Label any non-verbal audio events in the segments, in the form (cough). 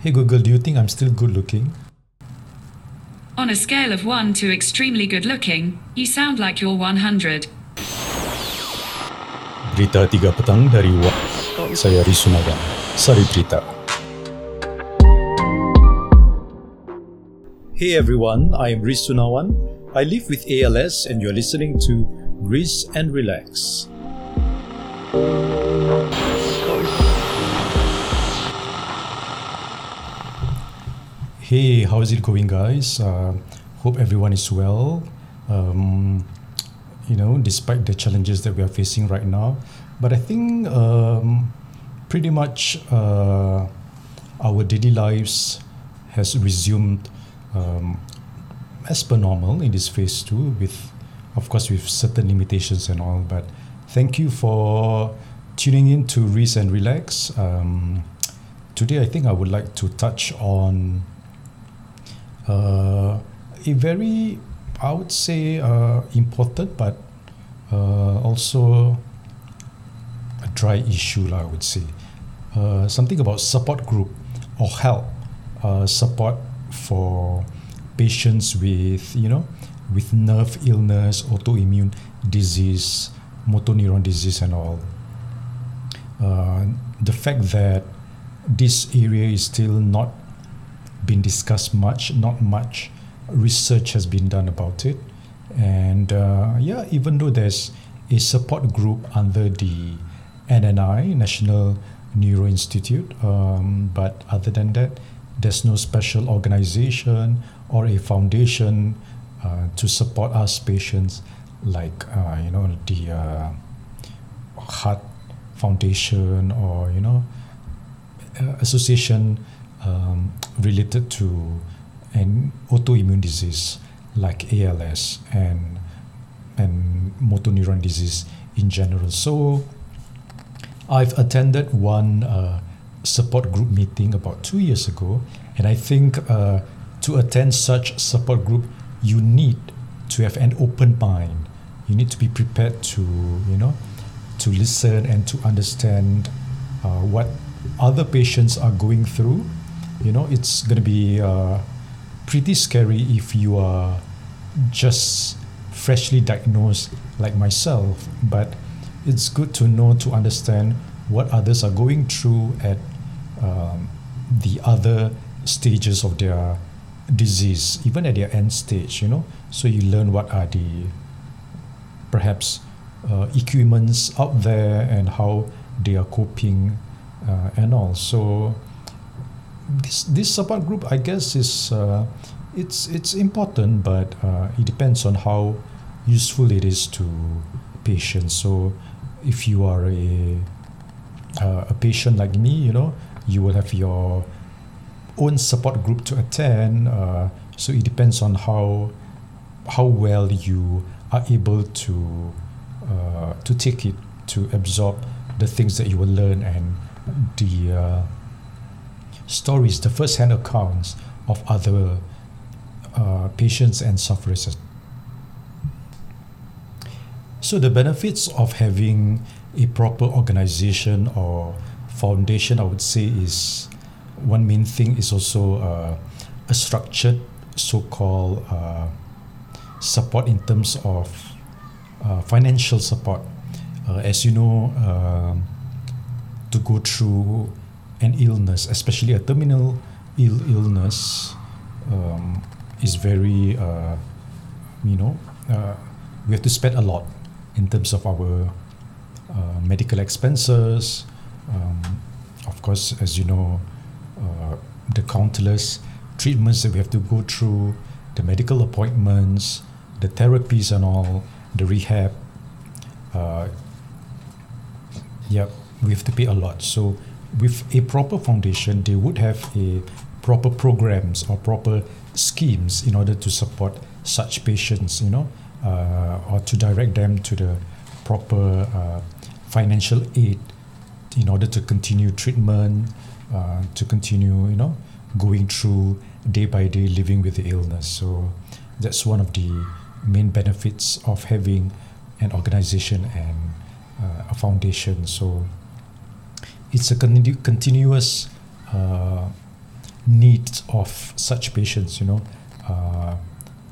Hey Google, do you think I'm still good looking? On a scale of 1 to extremely good looking, you sound like you're 100. Berita 3 petang dari Wak. Saya Risunaga. Sari Berita. Hey everyone, I am Riz Sunawan. I live with ALS and you're listening to Riz and Relax. Hey, how's it going, guys? Uh, hope everyone is well. Um, you know, despite the challenges that we are facing right now, but I think um, pretty much uh, our daily lives has resumed um, as per normal in this phase two, with of course with certain limitations and all. But thank you for tuning in to Riz and Relax. Um, today, I think I would like to touch on a very, I would say, uh, important but uh, also a dry issue, I would say. Uh, something about support group or help uh, support for patients with, you know, with nerve illness, autoimmune disease, motor neuron disease, and all. Uh, the fact that this area is still not been discussed much, not much research has been done about it. And uh, yeah, even though there's a support group under the NNI, National Neuro Institute, um, but other than that, there's no special organization or a foundation uh, to support us patients like uh, you know the uh, heart foundation or you know uh, association um, related to an autoimmune disease like ALS and and motor neuron disease in general. So I've attended one uh, support group meeting about two years ago, and I think uh, to attend such support group, you need to have an open mind. You need to be prepared to you know to listen and to understand uh, what other patients are going through you know it's to be uh, pretty scary if you are just freshly diagnosed like myself but it's good to know to understand what others are going through at um, the other stages of their disease even at their end stage you know? So you learn what are the perhaps uh, equipments out there and how they are coping uh, and all. So this this support group, I guess, is uh, it's it's important, but uh, it depends on how useful it is to patients. So, if you are a uh, a patient like me, you know, you will have your own support group to attend. Uh, so it depends on how how well you are able to uh, to take it to absorb the things that you will learn and the uh, stories, the first-hand accounts of other uh, patients and sufferers. So the benefits of having a proper organization or foundation, I would say, is one main thing is also uh, a structured so-called uh, support in terms of uh, financial support. Uh, as you know, um, to go through an illness, especially a terminal Ill- illness, um, is very, uh, you know, uh, we have to spend a lot in terms of our uh, medical expenses. Um, of course, as you know, uh, the countless treatments that we have to go through, the medical appointments, the therapies and all, the rehab. Uh, yeah, we have to pay a lot. So with a proper foundation, they would have a proper programs or proper schemes in order to support such patients, you know, uh, or to direct them to the proper uh, financial aid in order to continue treatment, uh, to continue, you know, going through day by day living with the illness. So that's one of the main benefits of having an organization and uh, a foundation. So it's a continu- continuous uh, needs of such patients. You know, uh,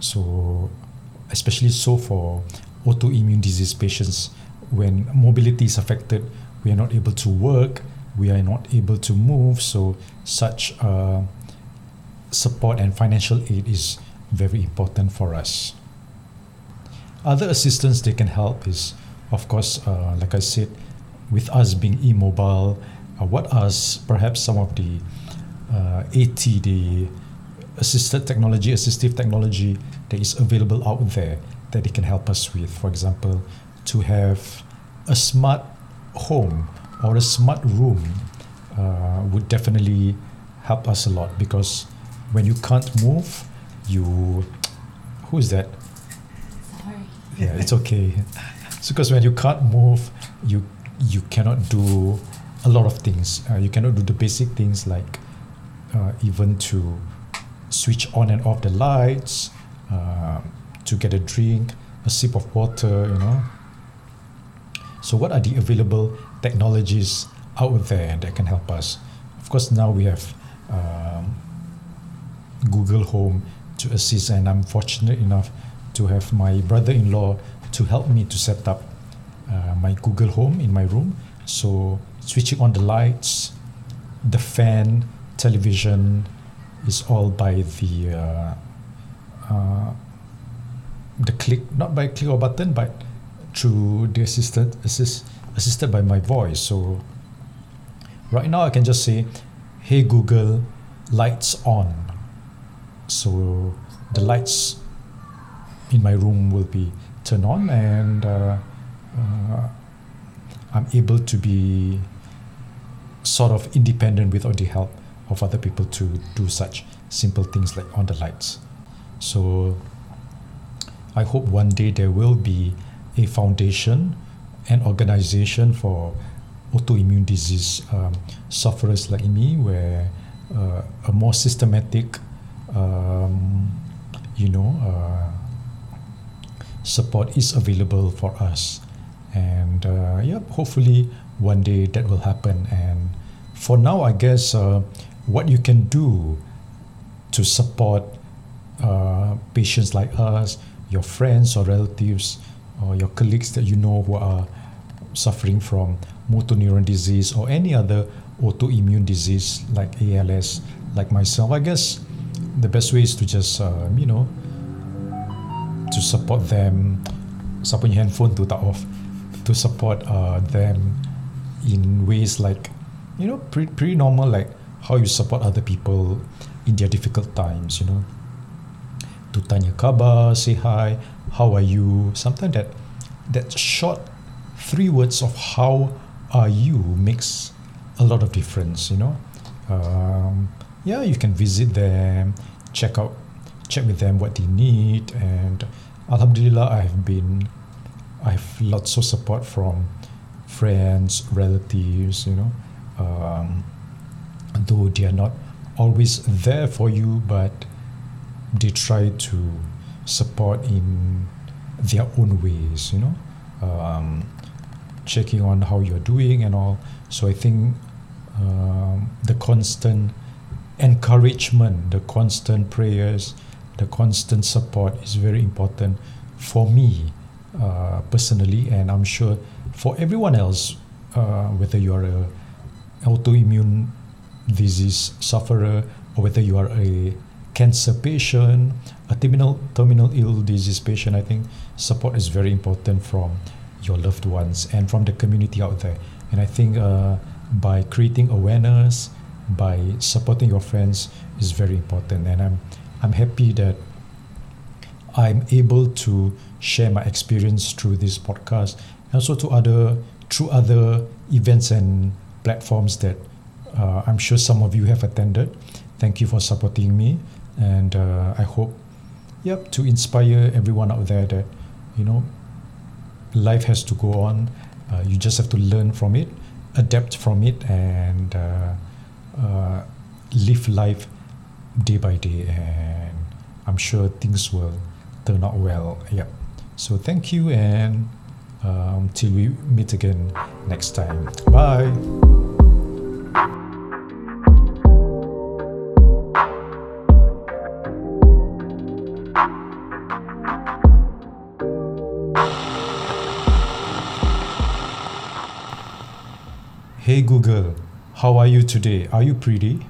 so especially so for autoimmune disease patients, when mobility is affected, we are not able to work, we are not able to move. So such uh, support and financial aid is very important for us. Other assistance they can help is, of course, uh, like I said, with us being immobile, uh, what are perhaps some of the uh, AT, the assisted technology, assistive technology that is available out there that it can help us with? For example, to have a smart home or a smart room uh, would definitely help us a lot because when you can't move, you (tsk) who is that? Sorry. Yeah, it's okay. (laughs) So because when you can't move, you you cannot do a lot of things. Uh, you cannot do the basic things like uh, even to switch on and off the lights, uh, to get a drink, a sip of water, you know. So, what are the available technologies out there that can help us? Of course, now we have um, Google Home to assist, and I'm fortunate enough to have my brother in law to help me to set up uh, my Google Home in my room. So, switching on the lights, the fan, television is all by the uh, uh, the click, not by click or button, but through the assistant assist assisted by my voice. So right now I can just say, "Hey Google, lights on." So the lights in my room will be turned on, and uh, uh, I'm able to be sort of independent without the help of other people to do such simple things like on the lights. So I hope one day there will be a foundation, an organization for autoimmune disease um, sufferers like me, where uh, a more systematic, um, you know, uh, support is available for us. And uh, yeah, hopefully one day that will happen. And for now, I guess uh, what you can do to support uh, patients like us, your friends or relatives, or your colleagues that you know who are suffering from motor neuron disease or any other autoimmune disease like ALS, like myself, I guess the best way is to just, uh, you know, to support them. Siapa punya handphone tu tak off. To support uh, them in ways like, you know, pre- pretty normal like how you support other people in their difficult times, you know. To tanya khabar, say hi, how are you? Sometimes that that short three words of how are you makes a lot of difference, you know. Um, yeah, you can visit them, check out, check with them what they need, and Alhamdulillah, I have been, I have lots of support from friends, relatives, you know. Um, though they are not always there for you, but they try to support in their own ways, you know, um, checking on how you're doing and all. So I think um, the constant encouragement, the constant prayers, the constant support is very important for me uh, personally, and I'm sure for everyone else, uh, whether you are a autoimmune disease sufferer or whether you are a cancer patient, a terminal terminal ill disease patient, I think support is very important from your loved ones and from the community out there. And I think uh, by creating awareness, by supporting your friends is very important. And I'm I'm happy that I'm able to share my experience through this podcast and also to other through other events and platforms that uh, I'm sure some of you have attended. Thank you for supporting me, and uh, I hope, yep, to inspire everyone out there that, you know, life has to go on. Uh, you just have to learn from it, adapt from it, and uh, uh, live life day by day. And I'm sure things will turn out well. Yep. So thank you, and uh, until we meet again next time. Bye. Hey Google, how are you today? Are you pretty?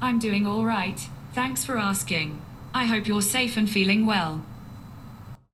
I'm doing all right. Thanks for asking. I hope you're safe and feeling well.